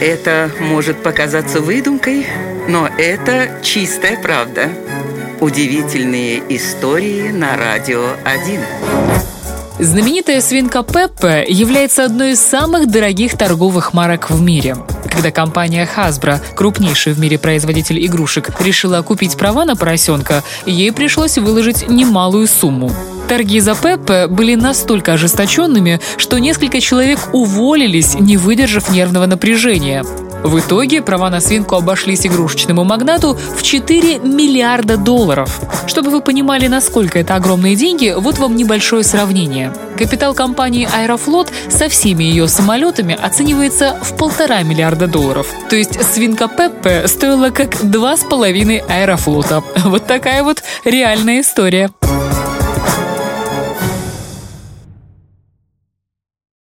Это может показаться выдумкой, но это чистая правда. Удивительные истории на радио 1. Знаменитая свинка Пеппа является одной из самых дорогих торговых марок в мире. Когда компания Hasbro, крупнейший в мире производитель игрушек, решила купить права на поросенка, ей пришлось выложить немалую сумму. Торги за Пеппе были настолько ожесточенными, что несколько человек уволились, не выдержав нервного напряжения. В итоге права на свинку обошлись игрушечному магнату в 4 миллиарда долларов. Чтобы вы понимали, насколько это огромные деньги, вот вам небольшое сравнение. Капитал компании Аэрофлот со всеми ее самолетами оценивается в полтора миллиарда долларов. То есть свинка Пеппе стоила как два с половиной Аэрофлота. Вот такая вот реальная история.